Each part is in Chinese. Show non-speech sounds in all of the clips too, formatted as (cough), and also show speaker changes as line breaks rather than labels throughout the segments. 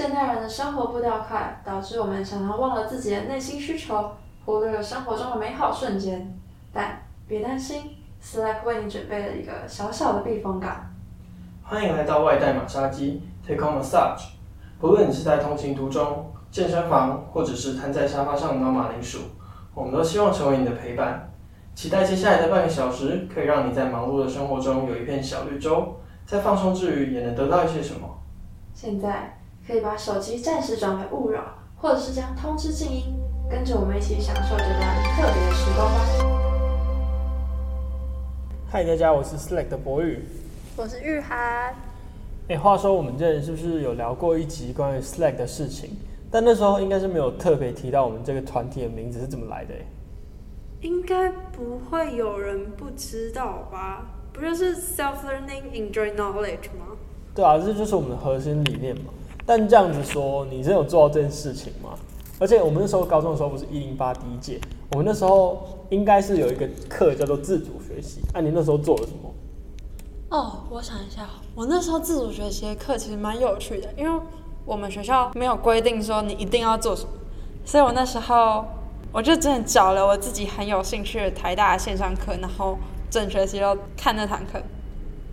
现代人的生活步调快，导致我们常常忘了自己的内心需求，忽略了生活中的美好瞬间。但别担心，Slack 为你准备了一个小小的避风港。
欢迎来到外带马杀鸡 Take on Massage。不论你是在通勤途中、健身房，或者是瘫在沙发上挠马铃薯，我们都希望成为你的陪伴。期待接下来的半个小时，可以让你在忙碌的生活中有一片小绿洲，在放松之余也能得到一些什么。
现在可以把手机暂时转为勿扰，或者是将通知静音，跟着我们一起享受这段特别的时光吧。
嗨，大家，我是 Slack 的博宇。
我是玉涵。
哎，话说我们之前是不是有聊过一集关于 Slack 的事情？但那时候应该是没有特别提到我们这个团体的名字是怎么来的。
应该不会有人不知道吧？不就是 self learning enjoy knowledge 吗？
对啊，这就是我们的核心理念嘛。但这样子说，你真有做到这件事情吗？而且我们那时候高中的时候不是一零八第一届，我们那时候应该是有一个课叫做自主学习。那你那时候做了什么？
哦，我想一下，我那时候自主学习的课其实蛮有趣的，因为我们学校没有规定说你一定要做什么，所以我那时候。我就真的找了我自己很有兴趣的台大线上课，然后整学期都看那堂课。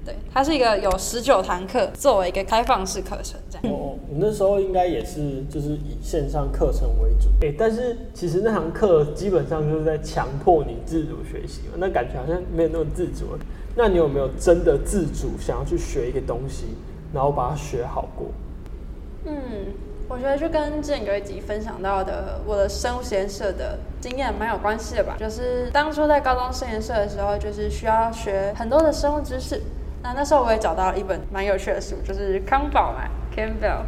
对，它是一个有十九堂课，作为一个开放式课程这样。
哦，你那时候应该也是就是以线上课程为主。哎，但是其实那堂课基本上就是在强迫你自主学习嘛，那感觉好像没有那么自主。那你有没有真的自主想要去学一个东西，然后把它学好过？
嗯。我觉得就跟之前有一集分享到的我的生物实验社的经验蛮有关系的吧。就是当初在高中实验社的时候，就是需要学很多的生物知识。那那时候我也找到一本蛮有趣的书，就是康宝嘛，Campbell。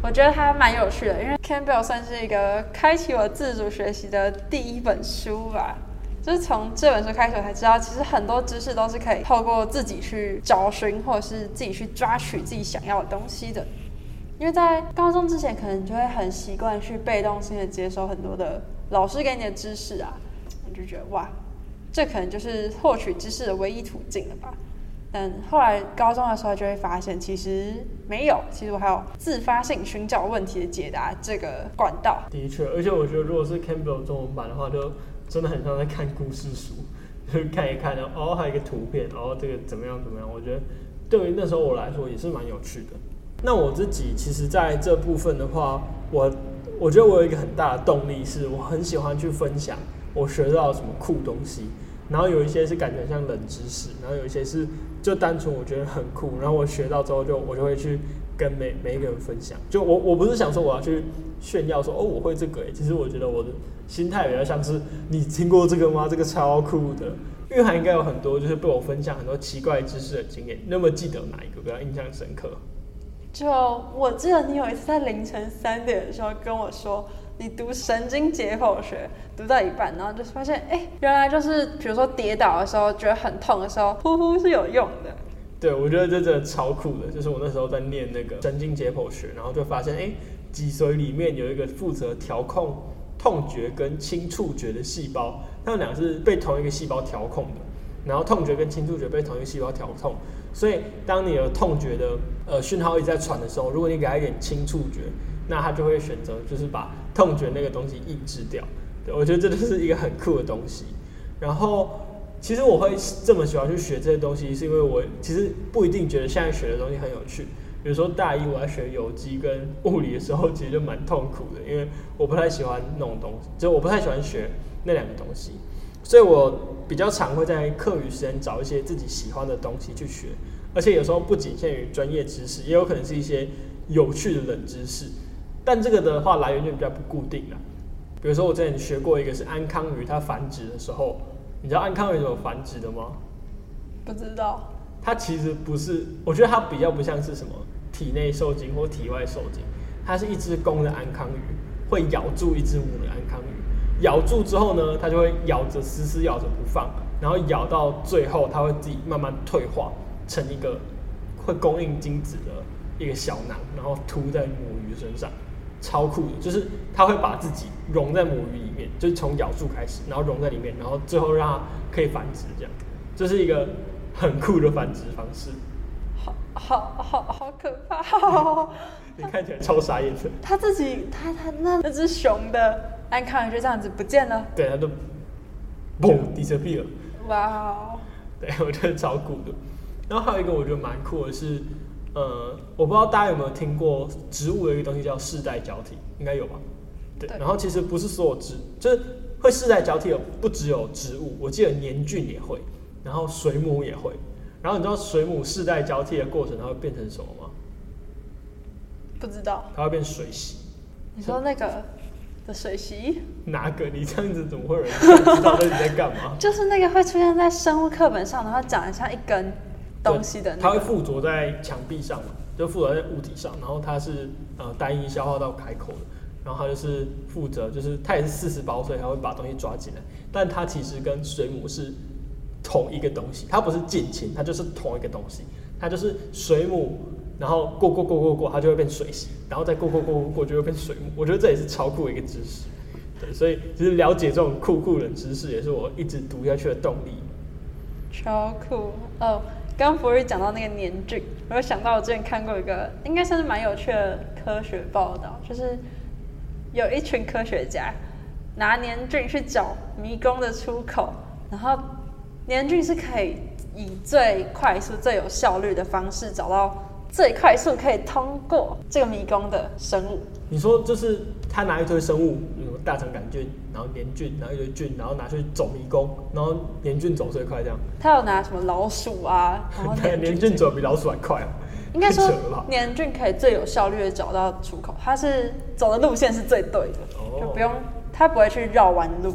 我觉得它蛮有趣的，因为 Campbell 算是一个开启我自主学习的第一本书吧。就是从这本书开始，我才知道其实很多知识都是可以透过自己去找寻，或者是自己去抓取自己想要的东西的。因为在高中之前，可能就会很习惯去被动性的接收很多的老师给你的知识啊，你就觉得哇，这可能就是获取知识的唯一途径了吧。但后来高中的时候就会发现，其实没有，其实我还有自发性寻找问题的解答这个管道。
的确，而且我觉得如果是 Campbell 中文版的话，就真的很像在看故事书，(laughs) 就看一看，然后哦还有一个图片，然后这个怎么样怎么样，我觉得对于那时候我来说也是蛮有趣的。那我自己其实在这部分的话，我我觉得我有一个很大的动力，是我很喜欢去分享我学到什么酷东西，然后有一些是感觉像冷知识，然后有一些是就单纯我觉得很酷，然后我学到之后就我就会去跟每每一个人分享。就我我不是想说我要去炫耀说哦我会这个，其实我觉得我的心态比较像是你听过这个吗？这个超酷的。玉涵应该有很多就是被我分享很多奇怪知识的经验，那么记得哪一个比较印象深刻？
就我记得你有一次在凌晨三点的时候跟我说，你读神经解剖学读到一半，然后就发现，哎，原来就是比如说跌倒的时候觉得很痛的时候，呼呼是有用的。
对，我觉得这真的超酷的。就是我那时候在念那个神经解剖学，然后就发现，哎，脊髓里面有一个负责调控痛觉跟轻触觉的细胞，它们俩是被同一个细胞调控的。然后痛觉跟轻触觉被同一个细胞调控，所以当你的痛觉的呃讯号一直在传的时候，如果你给它一点轻触觉，那它就会选择就是把痛觉那个东西抑制掉。对，我觉得这就是一个很酷的东西。然后其实我会这么喜欢去学这些东西，是因为我其实不一定觉得现在学的东西很有趣。比如说大一我在学有机跟物理的时候，其实就蛮痛苦的，因为我不太喜欢那种东西，就我不太喜欢学那两个东西。所以我比较常会在课余时间找一些自己喜欢的东西去学，而且有时候不仅限于专业知识，也有可能是一些有趣的冷知识。但这个的话来源就比较不固定了。比如说我之前学过一个是安康鱼，它繁殖的时候，你知道安康鱼怎么繁殖的吗？
不知道。
它其实不是，我觉得它比较不像是什么体内受精或体外受精，它是一只公的安康鱼会咬住一只母的安康鱼。咬住之后呢，它就会咬着死死咬着不放，然后咬到最后，它会自己慢慢退化成一个会供应精子的一个小囊，然后涂在母鱼身上，超酷的，就是它会把自己融在母鱼里面，就是从咬住开始，然后融在里面，然后最后让它可以繁殖，这样，这是一个很酷的繁殖方式。
好，好好好可怕、哦！(laughs)
你看起来超傻眼的。
他自己，他他那那只熊的安康就这样子不见了。
对，他就嘣 disappear。
哇哦！
对，我觉得超酷的。然后还有一个我觉得蛮酷的是，呃，我不知道大家有没有听过植物的一个东西叫世代交替，应该有吧？对。
对
然后其实不是所有植，就是会世代交替的不只有植物，我记得年菌也会，然后水母也会。然后你知道水母世代交替的过程它会变成什么吗？
不知道，
它会变水螅。
你说那个的水螅，
哪个？你这样子怎么会有人知道 (laughs) 那你在干嘛？
就是那个会出现在生物课本上，然后长得像一根东西的
它会。附着在墙壁上嘛，就附着在物体上，然后它是呃单一消化到开口的，然后它就是负责，就是它也是四十包，所以它会把东西抓进来，但它其实跟水母是同一个东西，它不是近亲，它就是同一个东西，它就是水母，然后过过过过过，它就会变水螅，然后再过过过过过就会变水母，我觉得这也是超酷的一个知识，对，所以其实了解这种酷酷的知识，也是我一直读下去的动力。
超酷哦！刚刚博瑞讲到那个年菌，我就想到我之前看过一个应该算是蛮有趣的科学报道，就是有一群科学家拿年菌去找迷宫的出口，然后年菌是可以以最快速、最有效率的方式找到最快速可以通过这个迷宫的生物。
你说就是他拿一堆生物，比如大肠杆菌，然后黏菌，然后一堆菌，然后拿去走迷宫，然后黏菌走最快，这样。
他有拿什么老鼠啊，(laughs) 然后
对，
黏
黏菌走得比老鼠还快啊。
应该说
太扯了吧
年菌可以最有效率的找到出口，它是走的路线是最对的，
哦
就不用它不会去绕弯路。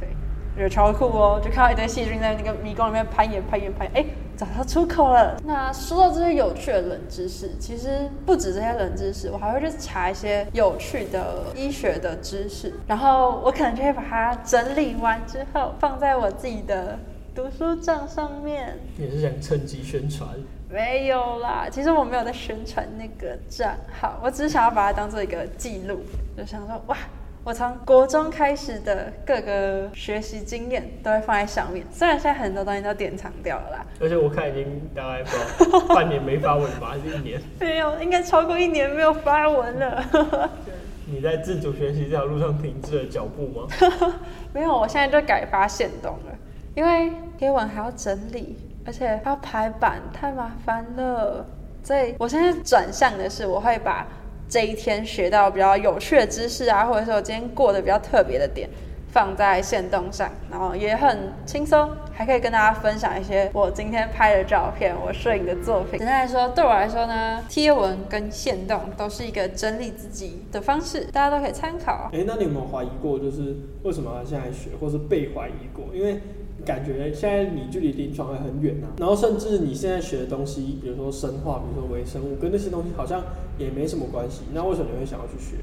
对，我觉得超酷哦！就看到一堆细菌在那个迷宫里面攀岩、攀岩、攀岩，哎，找到出口了。那说到这些有趣的冷知识，其实不止这些冷知识，我还会去查一些有趣的医学的知识，然后我可能就会把它整理完之后放在我自己的读书账上面。
也是想趁机宣传。
没有啦，其实我没有在宣传那个账号，我只是想要把它当做一个记录，就想说哇，我从国中开始的各个学习经验都会放在上面，虽然现在很多东西都典藏掉了啦，
而且我看已经大概不知道 (laughs) 半年没发文吧，还是一年？
没有，应该超过一年没有发文了。(laughs)
你在自主学习这条路上停滞了脚步吗？(laughs)
没有，我现在就改发现动了，因为贴文还要整理，而且还要排版，太麻烦了。所以我现在转向的是，我会把这一天学到比较有趣的知识啊，或者说我今天过得比较特别的点，放在线动上，然后也很轻松，还可以跟大家分享一些我今天拍的照片，我摄影的作品。简单来说，对我来说呢，贴文跟线动都是一个整理自己的方式，大家都可以参考。
哎、那你有没有怀疑过，就是为什么现在学，或是被怀疑过？因为感觉现在你距离临床还很远啊，然后甚至你现在学的东西，比如说生化，比如说微生物，跟那些东西好像也没什么关系。那为什么你会想要去学？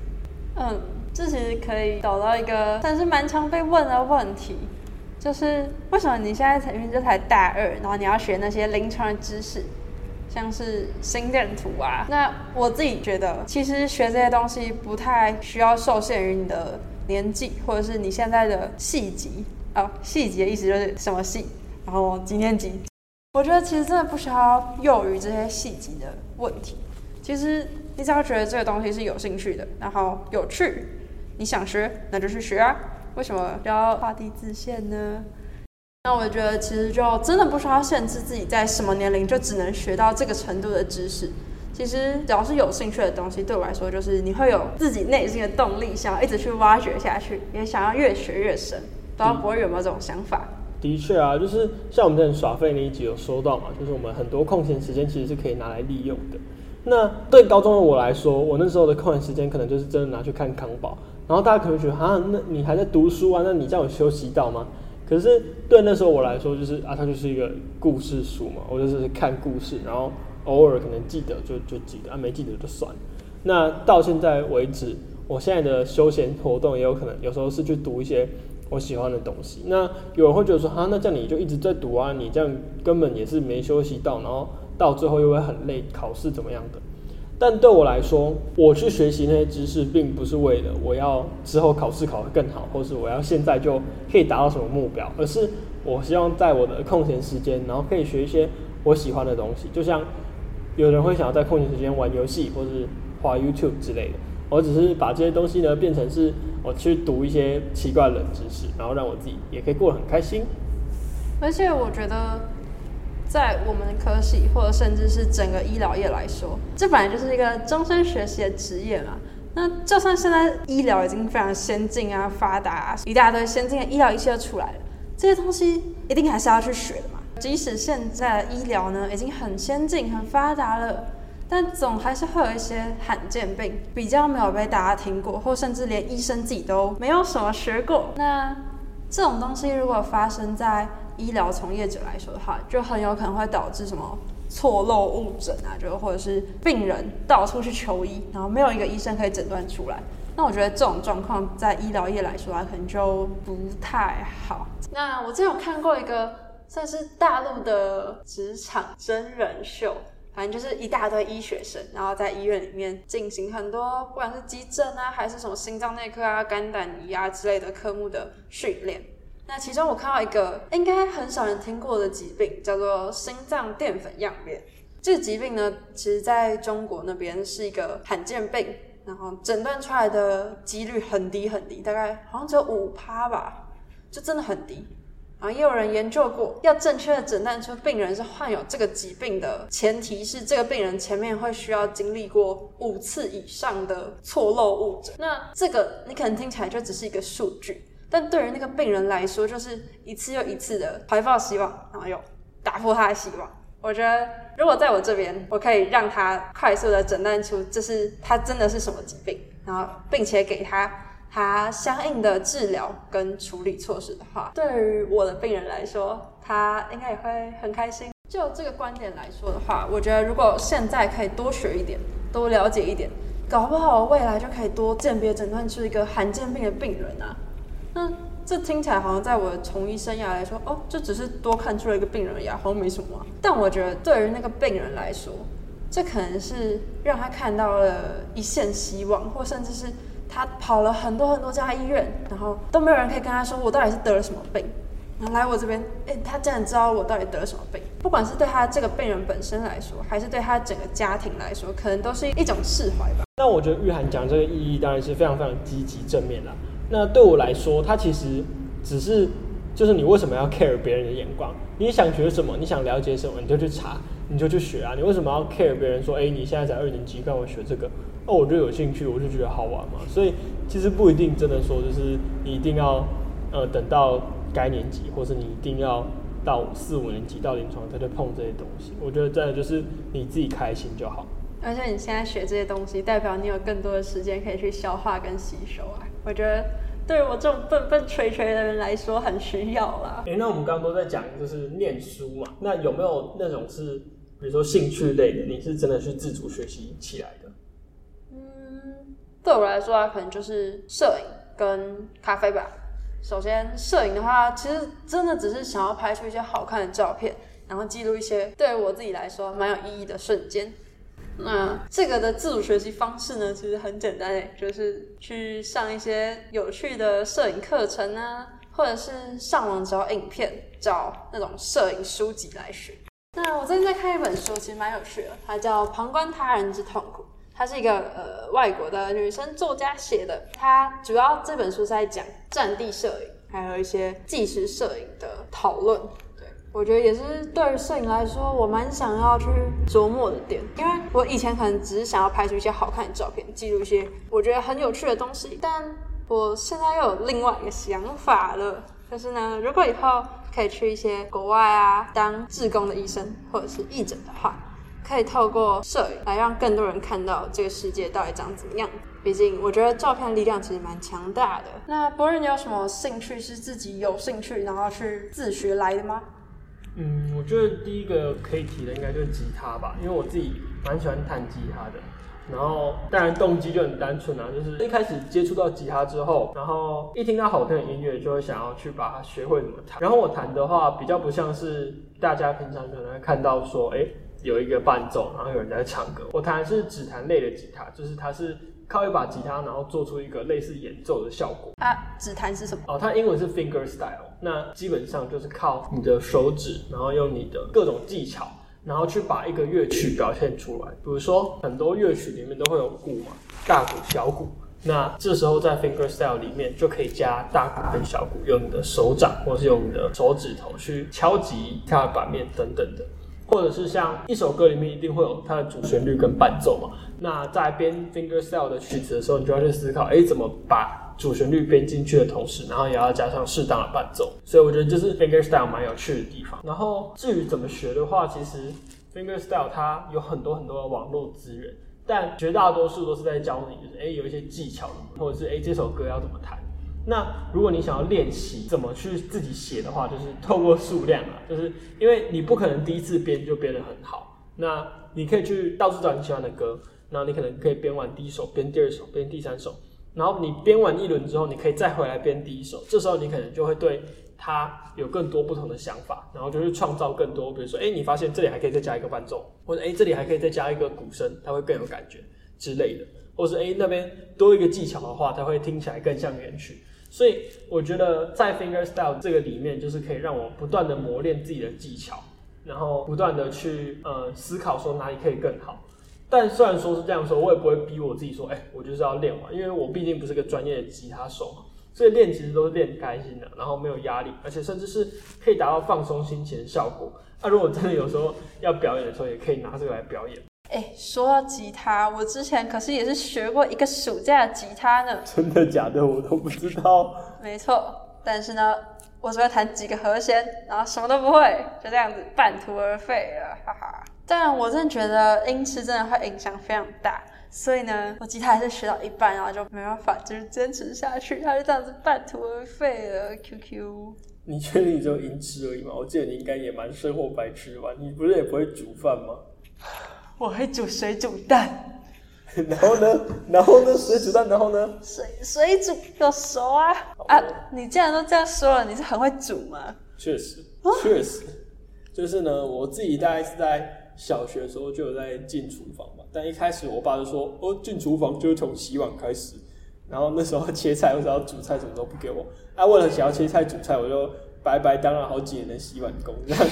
嗯，这其实可以找到一个，但是蛮常被问的问题，就是为什么你现在才因为这才大二，然后你要学那些临床的知识，像是心电图啊？那我自己觉得，其实学这些东西不太需要受限于你的年纪，或者是你现在的系级哦，细节意思就是什么系，然后几年级。我觉得其实真的不需要囿于这些细节的问题，其实你只要觉得这个东西是有兴趣的，然后有趣，你想学那就去学啊。为什么要画地自限呢？那我觉得其实就真的不需要限制自己在什么年龄就只能学到这个程度的知识。其实只要是有兴趣的东西，对我来说就是你会有自己内心的动力，想要一直去挖掘下去，也想要越学越深。不知道博宇有没有这种想法？
的确啊，就是像我们之前耍废那一集有说到嘛，就是我们很多空闲时间其实是可以拿来利用的。那对高中的我来说，我那时候的空闲时间可能就是真的拿去看康宝，然后大家可能会觉得啊，那你还在读书啊？那你这样有休息到吗？可是对那时候我来说，就是啊，它就是一个故事书嘛，我就是看故事，然后偶尔可能记得就就记得，啊没记得就算了。那到现在为止，我现在的休闲活动也有可能有时候是去读一些我喜欢的东西。那有人会觉得说，哈，那这样你就一直在读啊，你这样根本也是没休息到，然后到最后又会很累，考试怎么样的？但对我来说，我去学习那些知识，并不是为了我要之后考试考得更好，或是我要现在就可以达到什么目标，而是我希望在我的空闲时间，然后可以学一些我喜欢的东西。就像有人会想要在空闲时间玩游戏或是画 YouTube 之类的。我只是把这些东西呢变成是我去读一些奇怪冷知识，然后让我自己也可以过得很开心。
而且我觉得，在我们科系或者甚至是整个医疗业来说，这本来就是一个终身学习的职业嘛。那就算现在医疗已经非常先进啊、发达啊，一大堆先进的医疗仪器都出来了，这些东西一定还是要去学的嘛。即使现在医疗呢已经很先进、很发达了，但总还是会有一些罕见病比较没有被大家听过，或甚至连医生自己都没有什么学过。那这种东西如果发生在医疗从业者来说的话，就很有可能会导致什么错漏误诊啊，就或者是病人到处去求医，然后没有一个医生可以诊断出来。那我觉得这种状况在医疗业来说啊，可能就不太好。那我之前有看过一个算是大陆的职场真人秀，反正就是一大堆医学生，然后在医院里面进行很多不管是急诊啊，还是什么心脏内科啊、肝胆胰啊之类的科目的训练。那其中我看到一个应该很少人听过的疾病，叫做心脏淀粉样变。这个疾病呢，其实在中国那边是一个罕见病，然后诊断出来的几率很低很低，大概好像只有五趴吧，就真的很低。然后也有人研究过，要正确的诊断出病人是患有这个疾病的前提是，这个病人前面会需要经历过五次以上的错漏误诊。那这个你可能听起来就只是一个数据。但对于那个病人来说，就是一次又一次的怀抱希望，然后又打破他的希望。我觉得，如果在我这边，我可以让他快速的诊断出这是他真的是什么疾病，然后并且给他他相应的治疗跟处理措施的话，对于我的病人来说，他应该也会很开心。就这个观点来说的话，我觉得如果现在可以多学一点，多了解一点，搞不好未来就可以多鉴别诊断出一个罕见病的病人啊。那这听起来好像在我的从医生涯来说，哦，这只是多看出了一个病人而已，好像没什么。但我觉得对于那个病人来说，这可能是让他看到了一线希望，或甚至是他跑了很多很多家医院，然后都没有人可以跟他说我到底是得了什么病。然后来我这边，哎，他竟然知道我到底得了什么病。不管是对他这个病人本身来说，还是对他整个家庭来说，可能都是一种释怀吧。
那我觉得玉涵讲这个意义当然是非常非常积极正面啦。那对我来说，他其实只是就是你为什么要 care 别人的眼光？你想学什么？你想了解什么？你就去查，你就去学啊！你为什么要 care 别人说？哎，你现在在二年级，跟我学这个？哦，我就有兴趣，我就觉得好玩嘛。所以其实不一定真的说，就是你一定要呃等到该年级，或是你一定要到四五年级到临床才去碰这些东西。我觉得真的就是你自己开心就好。
而且你现在学这些东西，代表你有更多的时间可以去消化跟吸收啊！我觉得。对我这种笨笨锤锤的人来说，很需要啦。
哎，那我们刚刚都在讲就是念书嘛，那有没有那种是，比如说兴趣类的，你是真的是自主学习起来的？
对我来说啊，可能就是摄影跟咖啡吧。首先，摄影的话，其实真的只是想要拍出一些好看的照片，然后记录一些对我自己来说蛮有意义的瞬间。那这个的自主学习方式呢，其实很简单诶，就是去上一些有趣的摄影课程啊，或者是上网找影片、找那种摄影书籍来学。那我最近在看一本书，其实蛮有趣的，它叫《旁观他人之痛苦》，它是一个呃外国的女生作家写的。它主要这本书是在讲战地摄影，还有一些纪实摄影的讨论。我觉得也是对于摄影来说，我蛮想要去琢磨的点，因为我以前可能只是想要拍出一些好看的照片，记录一些我觉得很有趣的东西，但我现在又有另外一个想法了，就是呢，如果以后可以去一些国外啊当志工的医生或者是义诊的话，可以透过摄影来让更多人看到这个世界到底长怎么样。毕竟我觉得照片力量其实蛮强大的。那博人，你有什么兴趣是自己有兴趣然后去自学来的吗？
嗯，我觉得第一个可以提的应该就是吉他吧，因为我自己蛮喜欢弹吉他的。然后当然动机就很单纯啊，就是一开始接触到吉他之后，然后一听到好听的音乐，就会想要去把它学会怎么弹。然后我弹的话，比较不像是大家平常可能会看到说，哎，有一个伴奏，然后有人在唱歌。我弹的是指弹类的吉他，就是它是。靠一把吉他，然后做出一个类似演奏的效果。
啊，指弹是什么？
哦，它英文是 finger style。那基本上就是靠你的手指，然后用你的各种技巧，然后去把一个乐曲表现出来。比如说，很多乐曲里面都会有鼓嘛，大鼓、小鼓。那这时候在 fingerstyle 里面就可以加大鼓跟小鼓，用你的手掌或是用你的手指头去敲击它的版面等等的。或者是像一首歌里面一定会有它的主旋律跟伴奏嘛，那在编 fingerstyle 的曲子的时候，你就要去思考，哎，怎么把主旋律编进去的同时，然后也要加上适当的伴奏。所以我觉得这是 fingerstyle 蛮有趣的地方。然后至于怎么学的话，其实 fingerstyle 它有很多很多的网络资源，但绝大多数都是在教你，就是哎有一些技巧，或者是哎这首歌要怎么弹。那如果你想要练习怎么去自己写的话，就是透过数量啊，(laughs) 就是因为你不可能第一次编就编得很好。那你可以去到处找你喜欢的歌，然后你可能可以编完第一首，编第二首，编第三首，然后你编完一轮之后，你可以再回来编第一首。这时候你可能就会对它有更多不同的想法，然后就去创造更多，比如说，哎，你发现这里还可以再加一个伴奏，或者哎，这里还可以再加一个鼓声，它会更有感觉之类的，或是哎那边多一个技巧的话，它会听起来更像原曲。所以我觉得在 fingerstyle 这个里面，就是可以让我不断的磨练自己的技巧，然后不断的去呃思考说哪里可以更好。但虽然说是这样说，我也不会逼我自己说，哎，我就是要练完，因为我毕竟不是个专业的吉他手嘛。所以练其实都是练开心的，然后没有压力，而且甚至是可以达到放松心情的效果。那如果真的有时候要表演的时候，也可以拿这个来表演。
哎，说到吉他，我之前可是也是学过一个暑假的吉他呢。(laughs)
真的假的？我都不知道。
没错，但是呢，我只会弹几个和弦，然后什么都不会，就这样子半途而废了，哈哈。但我真的觉得音痴真的会影响非常大，所以呢，我吉他还是学到一半，然后就没办法，就是坚持下去，它就这样子半途而废了。Q Q，
你确定你只有音痴而已吗？我记得你应该也蛮生活白痴吧？你不是也不会煮饭吗？
我会煮水煮蛋，
然后呢？然后呢？水煮蛋，然后呢？
水水煮有熟啊啊！你既然都这样说了，你是很会煮吗？
确实，确实，就是呢，我自己大概是在小学的时候就有在进厨房嘛。但一开始我爸就说：“哦，进厨房就是从洗碗开始。”然后那时候切菜或者要煮菜什么都不给我。啊，为了想要切菜煮菜，我就白白当了好几年的洗碗工。这样，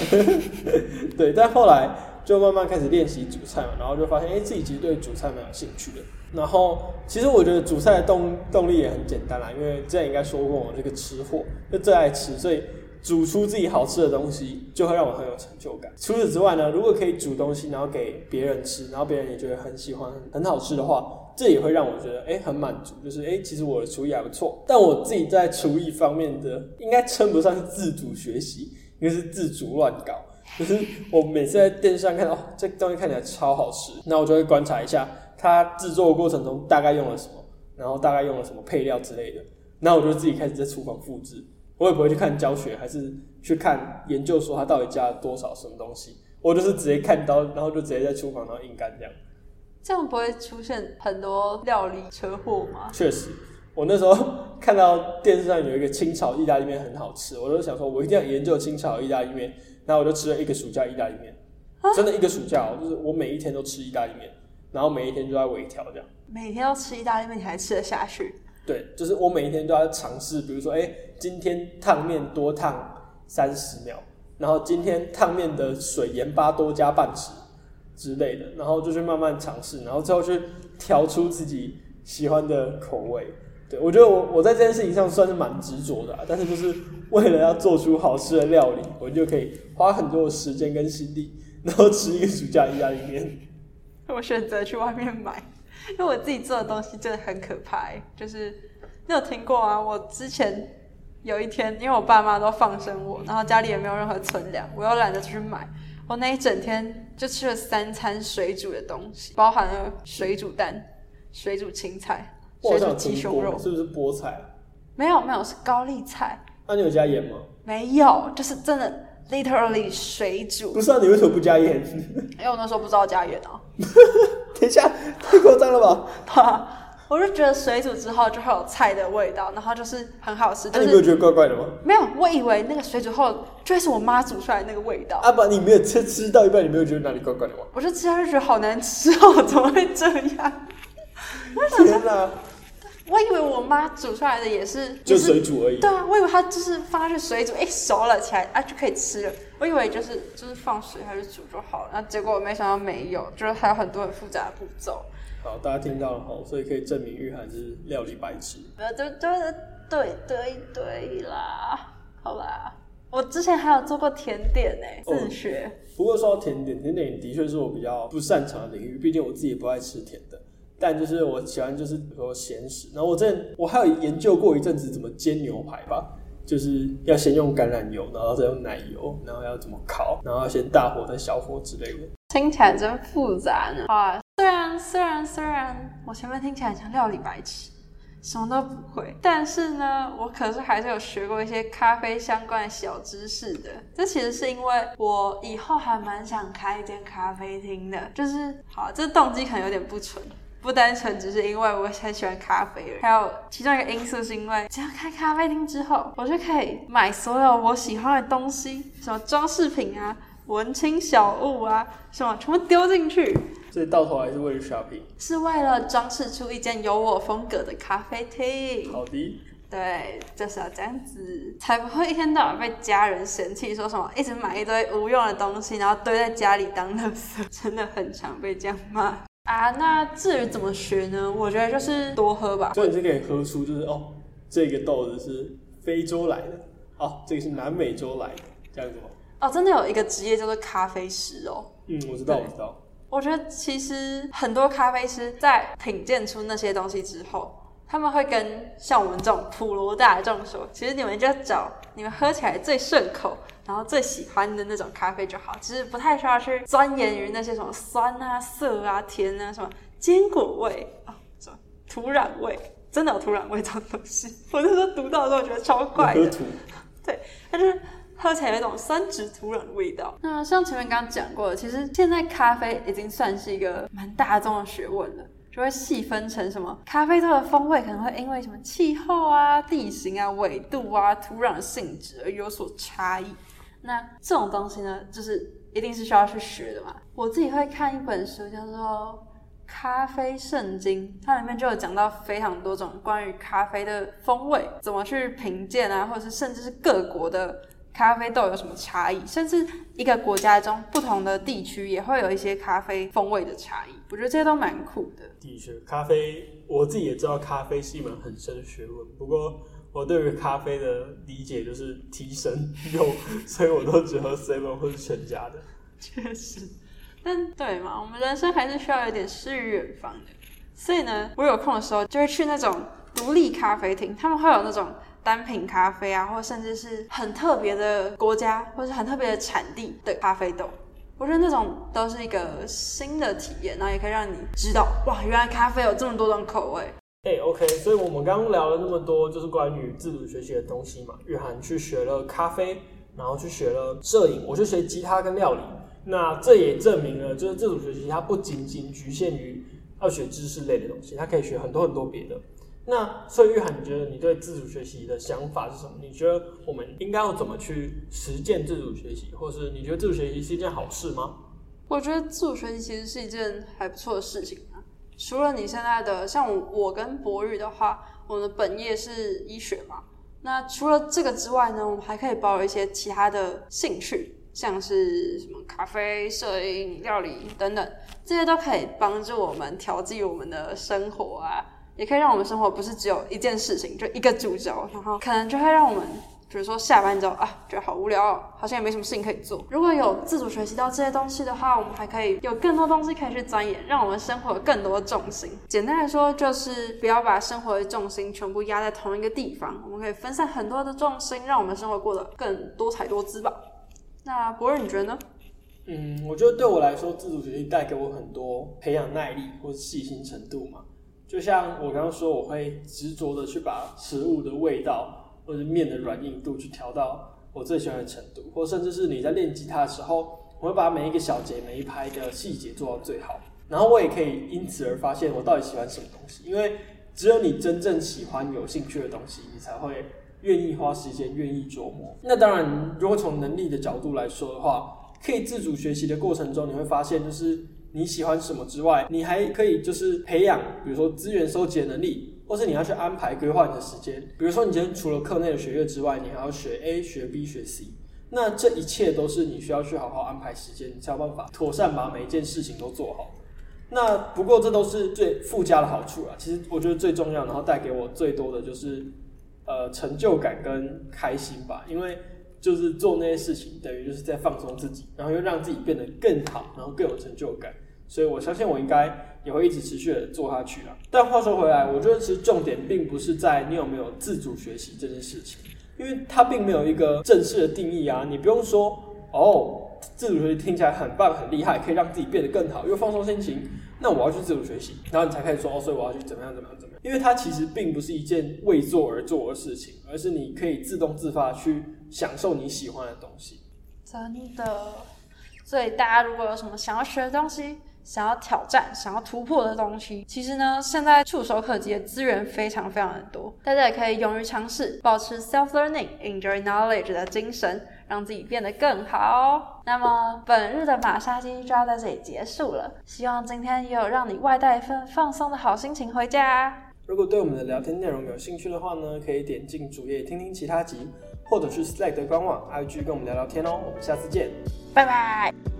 (laughs) 对，但后来。就慢慢开始练习煮菜嘛，然后就发现，哎，自己其实对煮菜蛮有兴趣的。然后，其实我觉得煮菜的动动力也很简单啦，因为之前应该说过，我这个吃货就最爱吃，所以煮出自己好吃的东西就会让我很有成就感。除此之外呢，如果可以煮东西，然后给别人吃，然后别人也觉得很喜欢、很好吃的话，这也会让我觉得，哎，很满足。就是，哎，其实我的厨艺还不错。但我自己在厨艺方面的，应该称不上是自主学习，应该是自主乱搞。就是我每次在电视上看到这东西看起来超好吃，那我就会观察一下它制作过程中大概用了什么，然后大概用了什么配料之类的。那我就自己开始在厨房复制，我也不会去看教学，还是去看研究说它到底加了多少什么东西。我就是直接看到，然后就直接在厨房然后硬干这样。
这样不会出现很多料理车祸吗？
确实，我那时候看到电视上有一个清炒意大利面很好吃，我就想说我一定要研究清炒意大利面。然后我就吃了一个暑假意大利面，真的一个暑假哦，就是我每一天都吃意大利面，然后每一天都在微调这样。
每天要吃意大利面，你还吃得下去？
对，就是我每一天都要尝试，比如说，哎，今天烫面多烫三十秒，然后今天烫面的水盐巴多加半匙之类的，然后就去慢慢尝试，然后最后去调出自己喜欢的口味。对，我觉得我我在这件事情上算是蛮执着的，但是就是为了要做出好吃的料理，我就可以花很多的时间跟心力，然后吃一个暑假意大利面。(laughs)
我选择去外面买，因为我自己做的东西真的很可怕。就是你有听过啊？我之前有一天，因为我爸妈都放生我，然后家里也没有任何存粮，我又懒得去买，我那一整天就吃了三餐水煮的东西，包含了水煮蛋、水煮青菜。水煮鸡胸肉
是不是菠菜？
没有没有，是高丽菜。
那你有加盐吗？
没有，就是真的 literally 水煮。
不是啊，你为什么不加盐？(laughs)
因为我那时候不知道加盐啊。
等一下，太夸张了吧？(laughs)
我就觉得水煮之后就会有菜的味道，然后就是很好吃。
那你没有觉得怪怪的吗？
没有，我以为那个水煮后就会是我妈煮出来那个味道。
阿爸，你没有吃吃到一半，你没有觉得哪里怪怪的吗？
我就吃下去觉得好难吃哦，怎么会这样？
天哪！
我以为我妈煮出来的也是，
就
是
水煮而已。
对啊，我以为它就是放下去水煮，哎、熟了起来啊就可以吃了。我以为就是就是放水下去煮就好了，那结果我没想到没有，就是还有很多很复杂的步骤。
好，大家听到了哈，所以可以证明玉涵是料理白痴。
呃，对对对对对啦，好啦，我之前还有做过甜点呢、
哦
自学。
不过说到甜点，甜点的确是我比较不擅长的领域，毕竟我自己也不爱吃甜的。但就是我喜欢就是比如说咸食，然后我之前我还有研究过一阵子怎么煎牛排吧，就是要先用橄榄油，然后再用奶油，然后要怎么烤，然后要先大火再小火之类的。
听起来真复杂呢。好啊，虽然虽然虽然我前面听起来像料理白痴，什么都不会，但是呢，我可是还是有学过一些咖啡相关的小知识的。这其实是因为我以后还蛮想开一间咖啡厅的，就是好，这动机可能有点不纯。不单纯只是因为我很喜欢咖啡而已，还有其中一个因素是因为只要开咖啡厅之后，我就可以买所有我喜欢的东西，什么装饰品啊、文青小物啊，什么全部丢进去，
所以到头来是为了 shopping。
是为了装饰出一间有我风格的咖啡厅。
好的，
对，就是要这样子，才不会一天到晚被家人嫌弃，说什么一直买一堆无用的东西，然后堆在家里当垃圾，(laughs) 真的很常被这样骂啊。那至于怎么学呢？我觉得就是多喝吧。
所以你就可以喝出就是哦，这个豆子是非洲来的，哦，这个是南美洲来的，这样子吗？
哦，真的有一个职业叫做咖啡师哦。
嗯，我知道，我知道。
我觉得其实很多咖啡师在品鉴出那些东西之后，他们会跟像我们这种普罗大众说，其实你们就找你们喝起来最顺口，然后最喜欢的那种咖啡就好，其实不太需要去钻研于那些什么酸啊、涩啊、甜啊、什么坚果味啊、什么土壤味，真的有土壤味这种东西。我那时候读到的时候，我觉得超怪的。
喝土，
它就是喝起来有一种酸质土壤的味道。那像前面刚刚讲过的，其实现在咖啡已经算是一个蛮大众的学问了。就会细分成什么咖啡豆的风味可能会因为什么气候啊、地形啊、纬度啊、土壤的性质而有所差异。那这种东西呢，就是一定是需要去学的嘛。我自己会看一本书，叫做《咖啡圣经》，它里面就有讲到非常多种关于咖啡的风味，怎么去评鉴啊，或者是甚至是各国的咖啡豆有什么差异，甚至一个国家中不同的地区也会有一些咖啡风味的差异。我觉得这些都蛮酷的。
的确，咖啡我自己也知道，咖啡是一门很深的学问。不过我对于咖啡的理解就是提神用，所以我都只喝 seven 或是全家的。
确实，但对嘛，我们人生还是需要有点诗与远方的。所以呢，我有空的时候就会去那种独立咖啡厅，他们会有那种单品咖啡啊，或甚至是很特别的国家或是很特别的产地的咖啡豆。我觉得那种都是一个新的体验，然后也可以让你知道，哇，原来咖啡有这么多种口味。
哎、o k 所以我们刚聊了那么多，就是关于自主学习的东西嘛。玉涵去学了咖啡，然后去学了摄影，我去学吉他跟料理。那这也证明了，就是自主学习它不仅仅局限于要学知识类的东西，它可以学很多很多别的。那所以玉涵，你觉得你对自主学习的想法是什么？你觉得我们应该要怎么去实践自主学习，或是你觉得自主学习是一件好事吗？
我觉得自主学习其实是一件还不错的事情啊。除了你现在的，像我跟博宇的话，我们的本业是医学嘛。那除了这个之外呢，我们还可以保有一些其他的兴趣，像是什么咖啡、摄影、料理等等，这些都可以帮助我们调剂我们的生活啊，也可以让我们生活不是只有一件事情，就一个主轴，然后可能就会让我们比如说下班之后啊，觉得好无聊、哦，好像也没什么事情可以做。如果有自主学习到这些东西的话，我们还可以有更多东西可以去钻研，让我们生活有更多的重心。简单来说，就是不要把生活的重心全部压在同一个地方，我们可以分散很多的重心，让我们生活过得更多彩多姿吧。那博尔，你觉得呢？
嗯，我觉得对我来说，自主学习带给我很多培养耐力或是细心程度嘛。就像我刚刚说，我会执着的去把食物的味道或者面的软硬度去调到我最喜欢的程度，或甚至是你在练吉他的时候，我会把每一个小节、每一拍的细节做到最好。然后我也可以因此而发现我到底喜欢什么东西，因为只有你真正喜欢、有兴趣的东西，你才会愿意花时间、愿意琢磨。那当然，如果从能力的角度来说的话，可以自主学习的过程中，你会发现，就是你喜欢什么之外，你还可以就是培养，比如说资源收集的能力，或是你要去安排规划你的时间。比如说，你今天除了课内的学业之外，你还要学 A、学 B、学 C，那这一切都是你需要去好好安排时间，你才有办法妥善把每一件事情都做好。那不过这都是最附加的好处啊。其实我觉得最重要，然后带给我最多的就是呃成就感跟开心吧，因为就是做那些事情等于就是在放松自己，然后又让自己变得更好，然后更有成就感。所以我相信我应该也会一直持续的做下去啦。但话说回来，我觉得其实重点并不是在你有没有自主学习这件事情，因为它并没有一个正式的定义啊。你不用说哦，自主学习听起来很棒很厉害，可以让自己变得更好，又放松心情，那我要去自主学习，然后你才开始说哦，所以我要去怎么样怎么样怎么样。因为它其实并不是一件为做而做的事情，而是你可以自动自发去享受你喜欢的东西。
真的，所以大家如果有什么想要学的东西，想要挑战、想要突破的东西，其实呢，现在触手可及的资源非常非常的多，大家也可以勇于尝试，保持 self learning、enjoy knowledge 的精神，让自己变得更好。那么本日的马杀鸡就要在这里结束了，希望今天也有让你外带一份放松的好心情回家。
如果对我们的聊天内容有兴趣的话呢，可以点进主页听听其他集，或者去 Slack 的官网 IG 跟我们聊聊天哦。我们下次见。
拜拜。